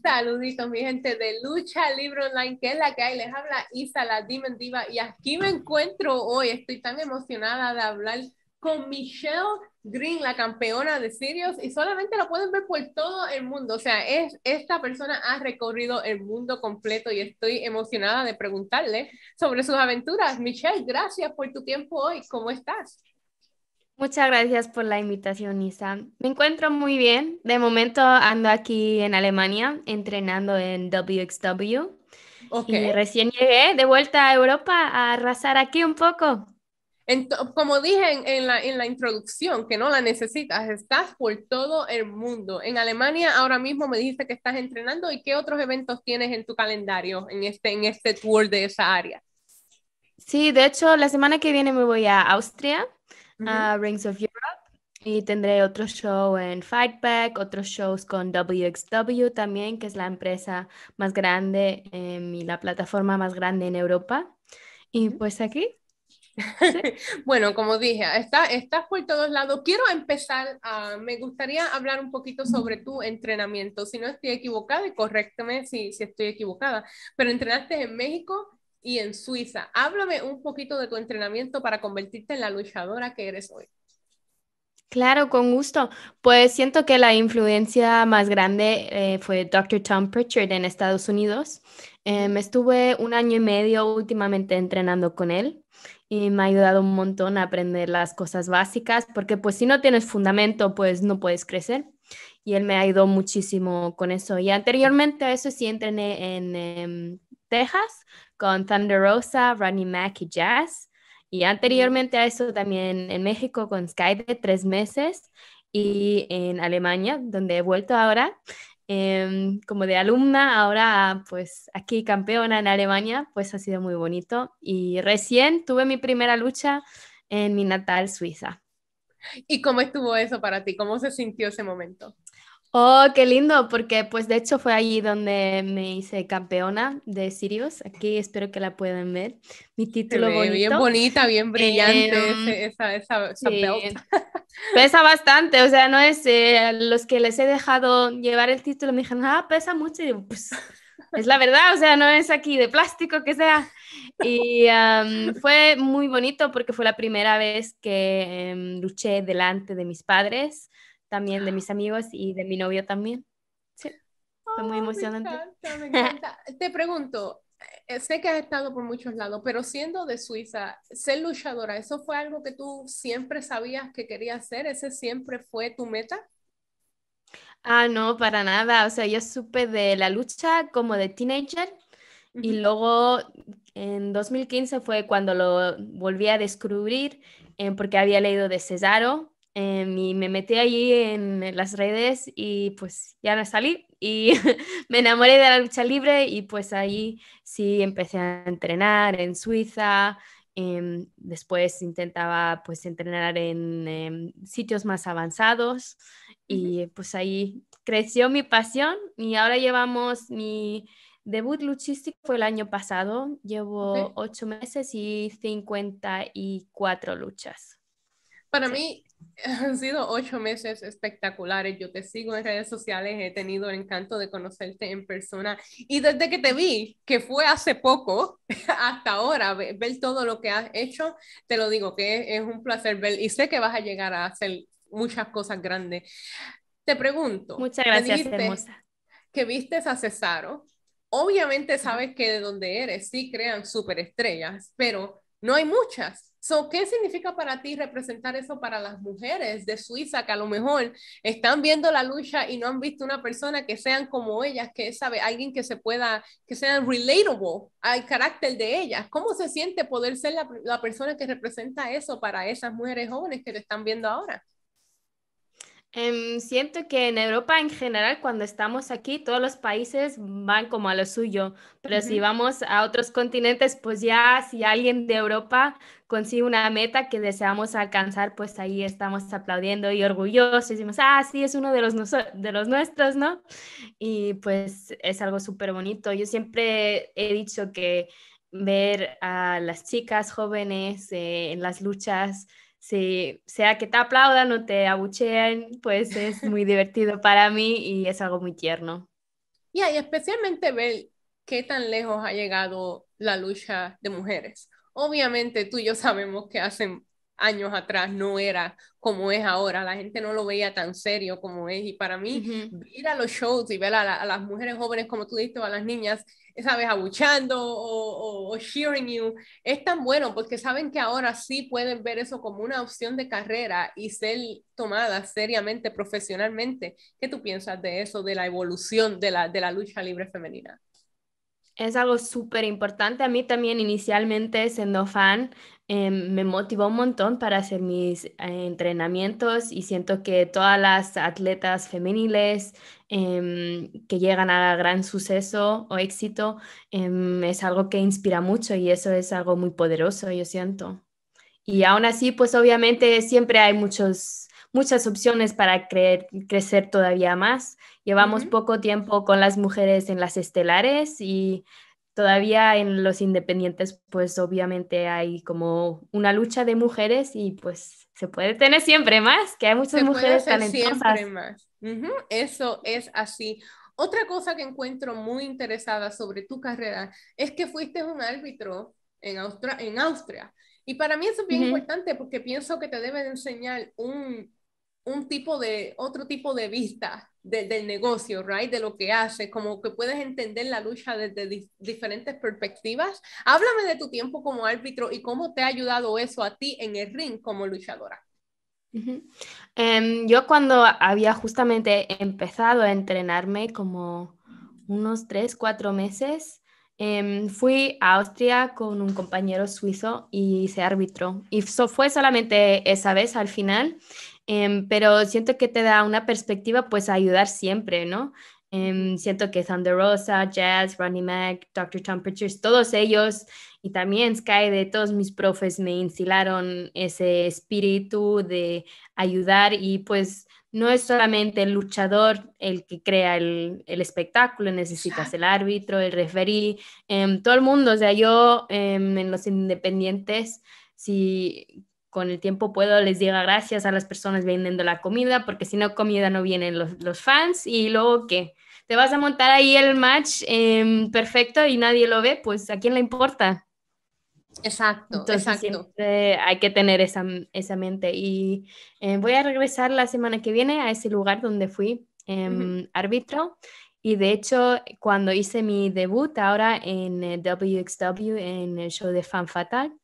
Saluditos, mi gente de Lucha Libre Online, que es la que hay. Les habla Isa, la Demon Diva, y aquí me encuentro hoy. Estoy tan emocionada de hablar con Michelle Green, la campeona de Sirius, y solamente lo pueden ver por todo el mundo. O sea, es, esta persona ha recorrido el mundo completo y estoy emocionada de preguntarle sobre sus aventuras. Michelle, gracias por tu tiempo hoy. ¿Cómo estás? Muchas gracias por la invitación, Isa. Me encuentro muy bien. De momento ando aquí en Alemania entrenando en WXW. Y recién llegué de vuelta a Europa a arrasar aquí un poco. como dije en, la, en la introducción, que no la necesitas, estás por todo el mundo. En Alemania ahora mismo me dijiste que estás entrenando y qué otros eventos tienes en tu calendario en este, en este tour de esa área. Sí, de hecho, la semana que viene me voy a Austria a Rings of Europe y tendré otro show en Fightback, otros shows con WXW también, que es la empresa más grande em, y la plataforma más grande en Europa. Y pues aquí. bueno, como dije, está, estás por todos lados. Quiero empezar, me gustaría hablar un poquito sobre tu entrenamiento. Si no estoy equivocada, y corréctame si, si estoy equivocada, pero entrenaste en México y en Suiza. Háblame un poquito de tu entrenamiento para convertirte en la luchadora que eres hoy. Claro, con gusto. Pues siento que la influencia más grande eh, fue Dr. Tom Pritchard en Estados Unidos. Me em, estuve un año y medio últimamente entrenando con él y me ha ayudado un montón a aprender las cosas básicas, porque pues si no tienes fundamento, pues no puedes crecer. Y él me ayudó muchísimo con eso. Y anteriormente a eso sí entrené en em, Texas con Thunder Rosa, Ronnie Mac y Jazz. Y anteriormente a eso también en México con Sky de tres meses y en Alemania, donde he vuelto ahora em, como de alumna, ahora pues aquí campeona en Alemania, pues ha sido muy bonito. Y recién tuve mi primera lucha en mi natal Suiza. ¿Y cómo estuvo eso para ti? ¿Cómo se sintió ese momento? Oh, qué lindo, porque pues de hecho fue allí donde me hice campeona de Sirius. Aquí espero que la puedan ver. Mi título bonito. Bien bonita, bien brillante esa, esa, esa Pesa bastante, o sea, no es eh, los que les he dejado llevar el título me dijeron, ah, pesa mucho. Y digo, pues es la verdad, o sea, no es aquí de plástico que sea. Y fue muy bonito porque fue la primera vez que em, luché delante de mis padres también de mis amigos y de mi novio también. Sí, fue muy emocionante. Me encanta, Te pregunto, eh, sé que has estado por muchos lados, pero siendo de Suiza, ser luchadora, ¿eso fue algo que tú siempre sabías que querías hacer? ¿Ese siempre fue tu meta? Ah, no, para nada. O sea, yo supe de la lucha como de teenager y luego en 2015 fue cuando lo volví a descubrir eh, porque había leído de Cesaro Em, y me metí allí en las redes y pues ya no salí y me enamoré de la lucha libre y pues ahí sí empecé a entrenar en Suiza. Em, después intentaba pues entrenar en em, sitios más avanzados y pues ahí creció mi pasión y ahora llevamos mi debut luchístico fue el año pasado, llevo ocho meses y 54 luchas. Para mí han sido ocho meses espectaculares. Yo te sigo en redes sociales, he tenido el encanto de conocerte en persona y desde que te vi, que fue hace poco, hasta ahora, ver, todo lo que has hecho, te lo digo que es, un placer ver y sé que vas a llegar a hacer muchas cosas grandes. Te pregunto. Muchas gracias, hermosa. Que viste a Cesaro. Obviamente sabes que de donde eres sí crean superestrellas, pero no hay muchas. So, ¿Qué significa para ti representar eso para las mujeres de Suiza que a lo mejor están viendo la lucha y no han visto una persona que sean como ellas, que sabe, alguien que se pueda, que sean relatable al carácter de ellas? ¿Cómo se siente poder ser la, la persona que representa eso para esas mujeres jóvenes que te están viendo ahora? Em, siento que en Europa en general, cuando estamos aquí, todos los países van como a lo suyo, pero si vamos a otros continentes, pues ya si alguien de Europa consigue una meta que deseamos alcanzar, pues ahí estamos aplaudiendo y orgullosos, y decimos, ah, sí, es uno de los, de los nuestros, ¿no? Y pues es algo súper bonito. Yo siempre he dicho que ver a las chicas jóvenes eh, en las luchas, si sea que te aplaudan o te abucheen, pues es muy divertido para mí y es algo muy tierno. y ahí especialmente ver qué tan lejos ha llegado la lucha de mujeres. Obviamente tú y yo sabemos que hacen años atrás no era como es ahora, la gente no lo veía tan serio como es y para mí ir a los shows y ver a, las mujeres jóvenes como tú dices o a las niñas, sabes, abuchando o, o, cheering you, es tan bueno porque saben que ahora sí pueden ver eso como una opción de carrera y ser tomadas seriamente, profesionalmente. ¿Qué tú piensas de eso, de la evolución de la, de la lucha libre femenina? Es algo súper importante. A mí también inicialmente siendo fan em, me motivó un montón para hacer mis eh, entrenamientos y siento que todas las atletas femeniles em, que llegan a gran suceso o éxito em, es algo que inspira mucho y eso es algo muy poderoso, yo siento. Y aún así, pues obviamente siempre hay muchos muchas opciones para crecer todavía más. Llevamos poco tiempo con las mujeres en las estelares y todavía en los independientes, pues obviamente hay como una lucha de mujeres y pues se puede tener siempre más, que hay muchas mujeres talentosas. Siempre más. Eso es así. Otra cosa que encuentro muy interesada sobre tu carrera es que fuiste un árbitro en, en Austria. Y para mí eso es bien importante porque pienso que te debe de enseñar un, un tipo de, otro tipo de vista del negocio, right? De lo que hace, como que puedes entender la lucha desde diferentes perspectivas. Háblame de tu tiempo como árbitro y cómo te ha ayudado eso a ti en el ring como luchadora. Em, yo cuando había justamente empezado a entrenarme como unos tres, cuatro meses, em, fui a Austria con un compañero suizo y se árbitro. Y fue solamente esa vez al final. Em, pero siento que te da una perspectiva pues a ayudar siempre, ¿no? Em, siento que Thunder Rosa, Jazz, Ronnie Mac, Dr. Temperatures, todos ellos y también Sky de todos mis profes me instilaron ese espíritu de ayudar y pues no es solamente el luchador el que crea el, el espectáculo, necesitas el árbitro, el referee, em, todo el mundo, o sea, yo en los independientes, si con el tiempo puedo les diga gracias a las personas vendiendo la comida, porque si no comida no vienen los, fans. Y luego que te vas a montar ahí el match em, perfecto y nadie lo ve, pues a quién le importa. Exacto, exacto. hay que tener esa, esa mente. Y eh, voy a regresar la semana que viene a ese lugar donde fui eh, árbitro. Y de hecho cuando hice mi debut ahora en WXW en el show de Fan Fatal, eh,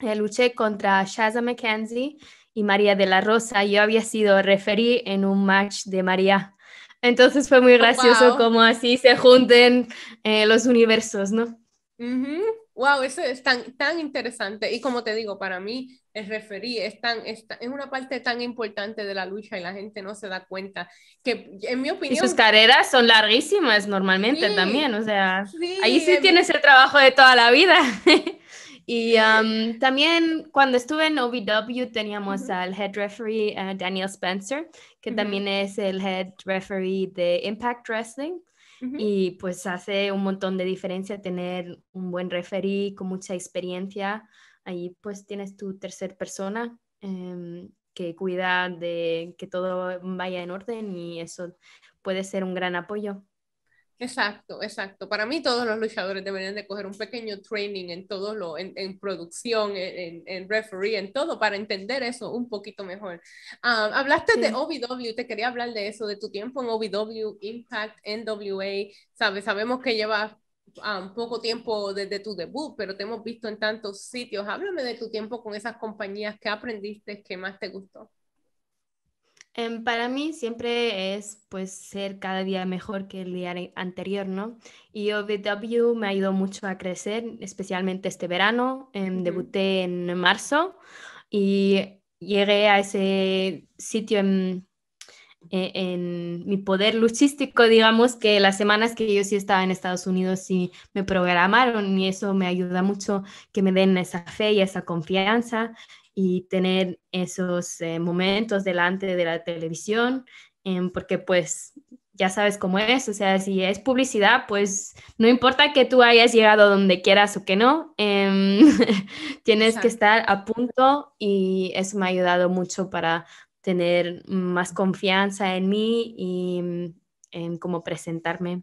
luché contra Shaza McKenzie y María de la Rosa. Yo había sido referí en un match de María. Entonces fue muy gracioso como así se junten eh, los universos, ¿no? Wow, eso es tan, tan interesante. Y como te digo, para mí el referí es, tan, es, una parte tan importante de la lucha y la gente no se da cuenta. Que en mi opinión... Y sus carreras son larguísimas normalmente también, o sea, ahí sí tienes el trabajo de toda la vida. Y también cuando estuve en OVW teníamos al head referee uh, Daniel Spencer, que también es el head referee de Impact Wrestling. Y pues hace un montón de diferencia tener un buen referee con mucha experiencia. Ahí pues tienes tu tercer persona em, que cuida de que todo vaya en orden y eso puede ser un gran apoyo. Exacto, exacto. Para mí todos los luchadores deberían de coger un pequeño training en todo lo, en, en producción, en, en, referee, en todo, para entender eso un poquito mejor. Ah, hablaste de OVW, te quería hablar de eso, de tu tiempo en OVW, Impact, NWA, sabes, sabemos que llevas um, poco tiempo desde tu debut, pero te hemos visto en tantos sitios. Háblame de tu tiempo con esas compañías, ¿qué aprendiste, qué más te gustó? Em, para mí siempre es pues ser cada día mejor que el día anterior, ¿no? Y OVW me ha ido mucho a crecer, especialmente este verano. Em, debuté en marzo y llegué a ese sitio en, e, en, mi poder luchístico, digamos, que las semanas que yo sí estaba en Estados Unidos sí me programaron y eso me ayuda mucho que me den esa fe y esa confianza y tener esos eh, momentos delante de la televisión, em, porque pues ya sabes cómo es, o sea, si es publicidad, pues no importa que tú hayas llegado donde quieras o que no, em, tienes que estar a punto y eso me ha ayudado mucho para tener más confianza en mí y mm, en cómo presentarme.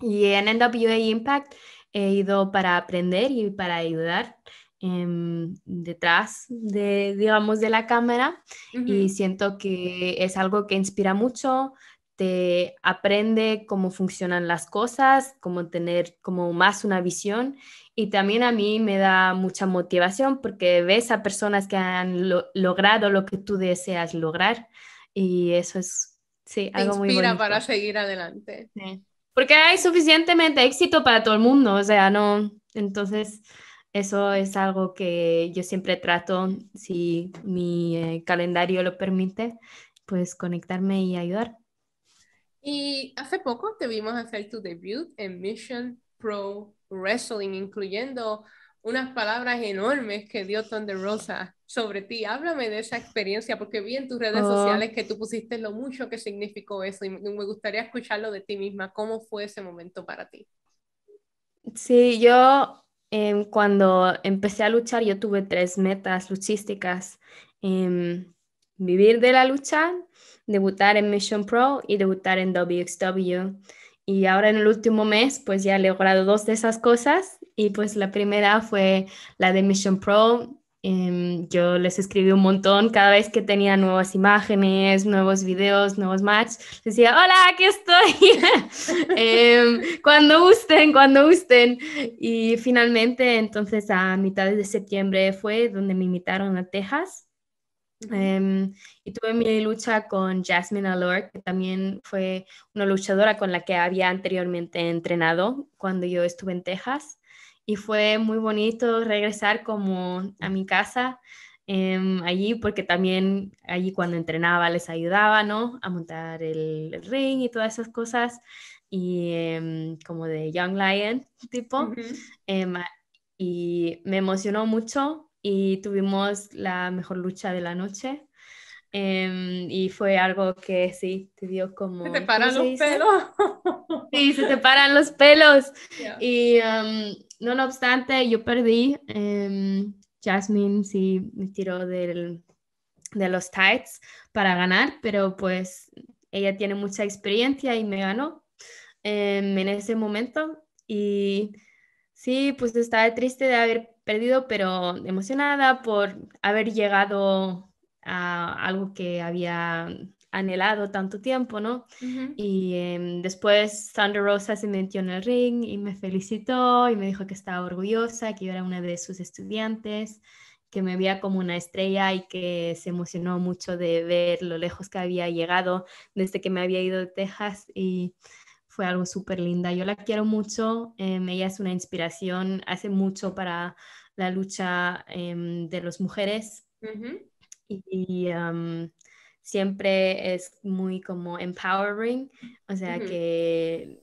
Y en NWA Impact he ido para aprender y para ayudar em, detrás de, digamos, de la cámara y siento que es algo que inspira mucho, te aprende cómo funcionan las cosas, cómo tener como más una visión y también a mí me da mucha motivación porque ves a personas que han logrado lo que tú deseas lograr y eso es, sí, algo muy bonito. para seguir adelante. Porque hay suficientemente éxito para todo el mundo, o sea, no, entonces eso es algo que yo siempre trato, si mi eh, calendario lo permite, pues conectarme y ayudar. Y hace poco te vimos hacer tu debut en Mission Pro Wrestling, incluyendo unas palabras enormes que dio Thunder Rosa sobre ti. Háblame de esa experiencia, porque vi en tus redes oh. sociales que tú pusiste lo mucho que significó eso y me gustaría escucharlo de ti misma. ¿Cómo fue ese momento para ti? Sí, yo em, cuando empecé a luchar, yo tuve tres metas luchísticas. Em, vivir de la lucha, debutar en Mission Pro y debutar en WXW. Y ahora en el último mes, pues ya he logrado dos de esas cosas. Y pues la primera fue la de Mission Pro. Em, yo les escribí un montón cada vez que tenía nuevas imágenes, nuevos videos, nuevos matches. Decía, hola, aquí estoy. Em, cuando gusten, cuando gusten. Y finalmente, entonces a mitad de septiembre fue donde me invitaron a Texas Em, y tuve mi lucha con Jasmine Allure, que también fue una luchadora con la que había anteriormente entrenado cuando yo estuve en Texas. Y fue muy bonito regresar como a mi casa em, allí, porque también allí cuando entrenaba les ayudaba, ¿no? A montar el, ring y todas esas cosas. Y em, como de Young Lion tipo. y me emocionó mucho y tuvimos la mejor lucha de la noche. Em, y fue algo que sí, te dio como... Se te paran los pelos. Sí, se te paran los pelos. Y em, no, obstante, yo perdí. Em, Jasmine sí me tiró del, de los tights para ganar, pero pues ella tiene mucha experiencia y me ganó en ese momento. Y sí, pues estaba triste de haber perdido, pero emocionada por haber llegado algo que había anhelado tanto tiempo, ¿no? Y em, después Thunder Rosa se metió en el ring y me felicitó y me dijo que estaba orgullosa, que yo era una de sus estudiantes, que me veía como una estrella y que se emocionó mucho de ver lo lejos que había llegado desde que me había ido de Texas y fue algo súper linda. Yo la quiero mucho, em, ella es una inspiración, hace mucho para la lucha em, de las mujeres y, siempre es muy como empowering, o sea que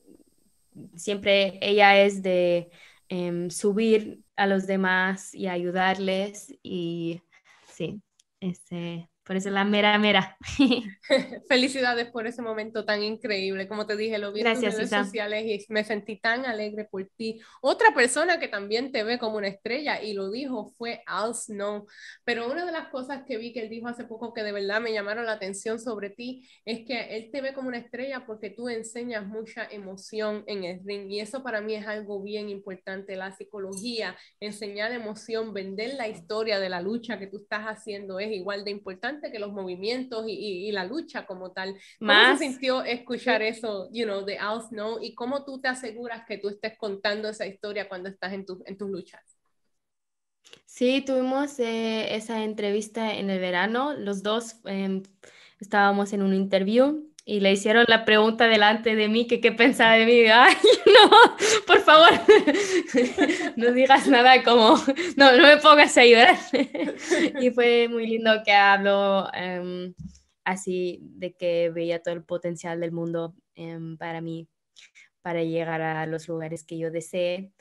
siempre ella es de em, subir a los demás y ayudarles y sí, este, por eso la mera mera. Felicidades por ese momento tan increíble. Como te dije, lo vi en redes sociales y me sentí tan alegre por ti. Otra persona que también te ve como una estrella y lo dijo fue Al Snow. Pero una de las cosas que vi que él dijo hace poco que de verdad me llamaron la atención sobre ti es que él te ve como una estrella porque tú enseñas mucha emoción en el ring. Y eso para mí es algo bien importante. La psicología, enseñar emoción, vender la historia de la lucha que tú estás haciendo es igual de importante que los movimientos y, y, la lucha como tal. ¿Cómo se sintió escuchar eso, you know, de Al Snow y cómo tú te aseguras que tú estés contando esa historia cuando estás en, tu, en tus luchas? Sí, tuvimos eh, esa entrevista en el verano, los dos eh, estábamos en un interview y le hicieron la pregunta delante de mí que qué pensaba de mí. Ay, no, por favor, no digas nada como, no, no me pongas a llorar. y fue muy lindo que habló em, así de que veía todo el potencial del mundo em, para mí, para llegar a los lugares que yo deseé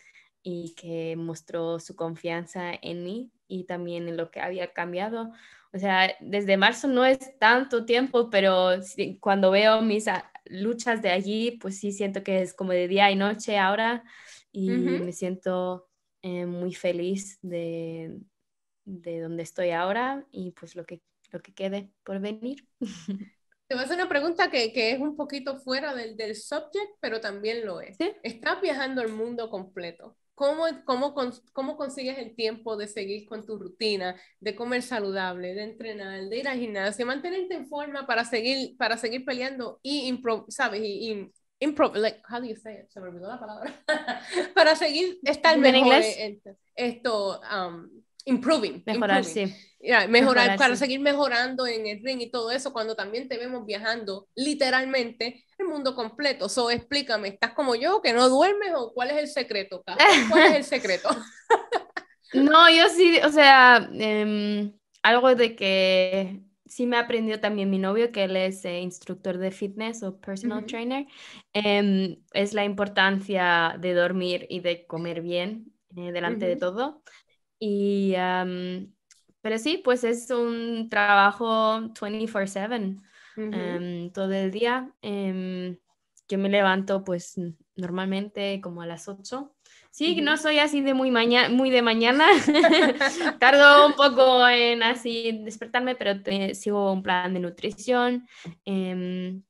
y que mostró su confianza en mí y también en lo que había cambiado o sea, desde marzo no es tanto tiempo, pero cuando veo mis ah, luchas de allí, pues sí siento que es como de día y noche ahora y me siento eh, muy feliz de, de donde estoy ahora y pues lo que, lo que quede por venir. Te voy a hacer una pregunta que, que es un poquito fuera del, del subject, pero también lo es. Estás viajando el mundo completo. ¿Cómo, cómo, ¿Cómo consigues el tiempo de seguir con tu rutina, de comer saludable, de entrenar, de ir al gimnasio, mantenerte en forma para seguir, para seguir peleando y, improv, ¿sabes? Y, y improv, like, how do you say it? Se me olvidó la palabra. para seguir estar mejor en, esto, um, improving. Mejorar, sí. mejorar, para seguir mejorando en el ring y todo eso, cuando también te vemos viajando literalmente el mundo completo. So, explícame, ¿estás como yo, que no duermes o cuál es el secreto? ¿Cuál es el secreto? no, yo sí, o sea, em, algo de que sí me aprendió también mi novio, que él es eh, instructor de fitness o personal trainer, em, es la importancia de dormir y de comer bien eh, delante de todo. Y, pero sí, pues es un trabajo 24/7, em, todo el día. Em, yo me levanto pues normalmente como a las 8. Sí, no soy así de muy, mañana, muy de mañana. Tardo un poco en así despertarme, pero sigo un plan de nutrición. Em,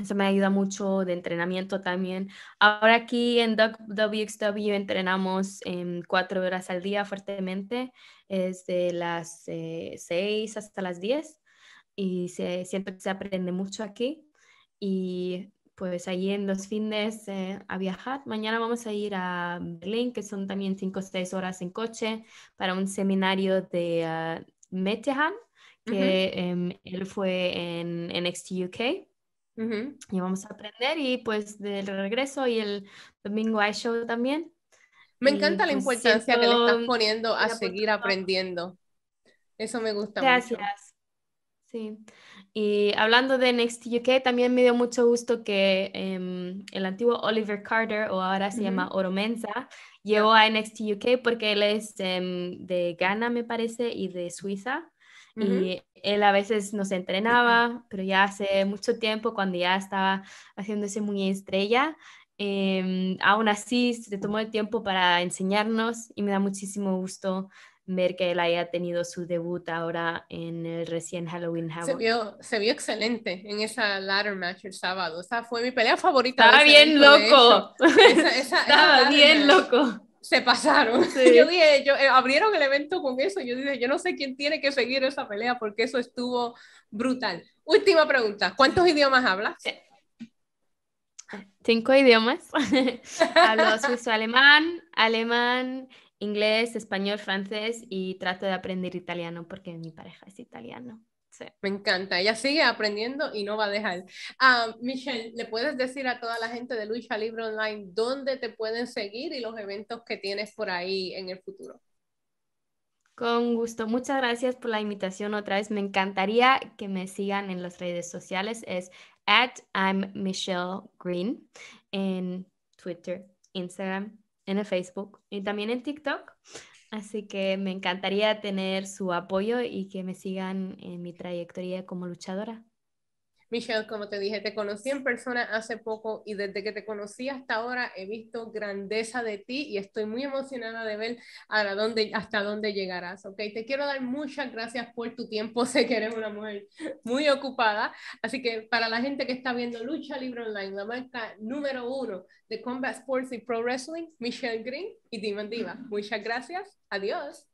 eso me ayuda mucho de entrenamiento también. Ahora aquí en WXW entrenamos em, cuatro horas al día fuertemente, desde las eh, seis hasta las diez y se, siento que se aprende mucho aquí. Y pues allí en los fines eh, a viajar. Mañana vamos a ir a Berlín, que son también cinco o seis horas en coche, para un seminario de uh, Metehan, que em, él fue en NXT UK. Y vamos a aprender y pues del regreso y el domingo hay show también. Me encanta la pues, importancia que le estás poniendo a seguir aprendiendo. Eso me gusta Gracias. Sí. Y hablando de NXT UK, también me dio mucho gusto que em, el antiguo Oliver Carter, o ahora se llama Oro Mensa, llegó a NXT UK porque él es em, de Ghana, me parece, y de Suiza. Y él a veces nos entrenaba, pero ya hace mucho tiempo, cuando ya estaba haciéndose muy estrella, em, aún así se tomó el tiempo para enseñarnos y me da muchísimo gusto ver que él haya tenido su debut ahora en el recién Halloween Havoc. Se vio, se vio excelente en esa ladder match el sábado. Esa fue mi pelea favorita. Estaba bien loco. Estaba bien loco se pasaron. Yo dije, yo, eh, abrieron el evento con eso. Yo dije, yo no sé quién tiene que seguir esa pelea porque eso estuvo brutal. Última pregunta, ¿cuántos idiomas hablas? Cinco idiomas. Hablo suizo-alemán, alemán, inglés, español, francés y trato de aprender italiano porque mi pareja es italiano. Me encanta, ella sigue aprendiendo y no va a dejar. Ah, Michelle, ¿le puedes decir a toda la gente de Lucha Libre Online dónde te pueden seguir y los eventos que tienes por ahí en el futuro? Con gusto. Muchas gracias por la invitación otra vez. Me encantaría que me sigan en las redes sociales. Es at I'm Michelle Green en Twitter, Instagram, en el Facebook y también en TikTok. Así que me encantaría tener su apoyo y que me sigan en mi trayectoria como luchadora. Michelle, como te dije, te conocí en persona hace poco y desde que te conocí hasta ahora he visto grandeza de ti y estoy muy emocionada de ver hasta dónde llegarás, ¿ok? Te quiero dar muchas gracias por tu tiempo, sé que eres una mujer muy ocupada, así que para la gente que está viendo Lucha Libre Online, la marca número uno de Combat Sports y Pro Wrestling, Michelle Green y Demon Diva. Muchas gracias, adiós.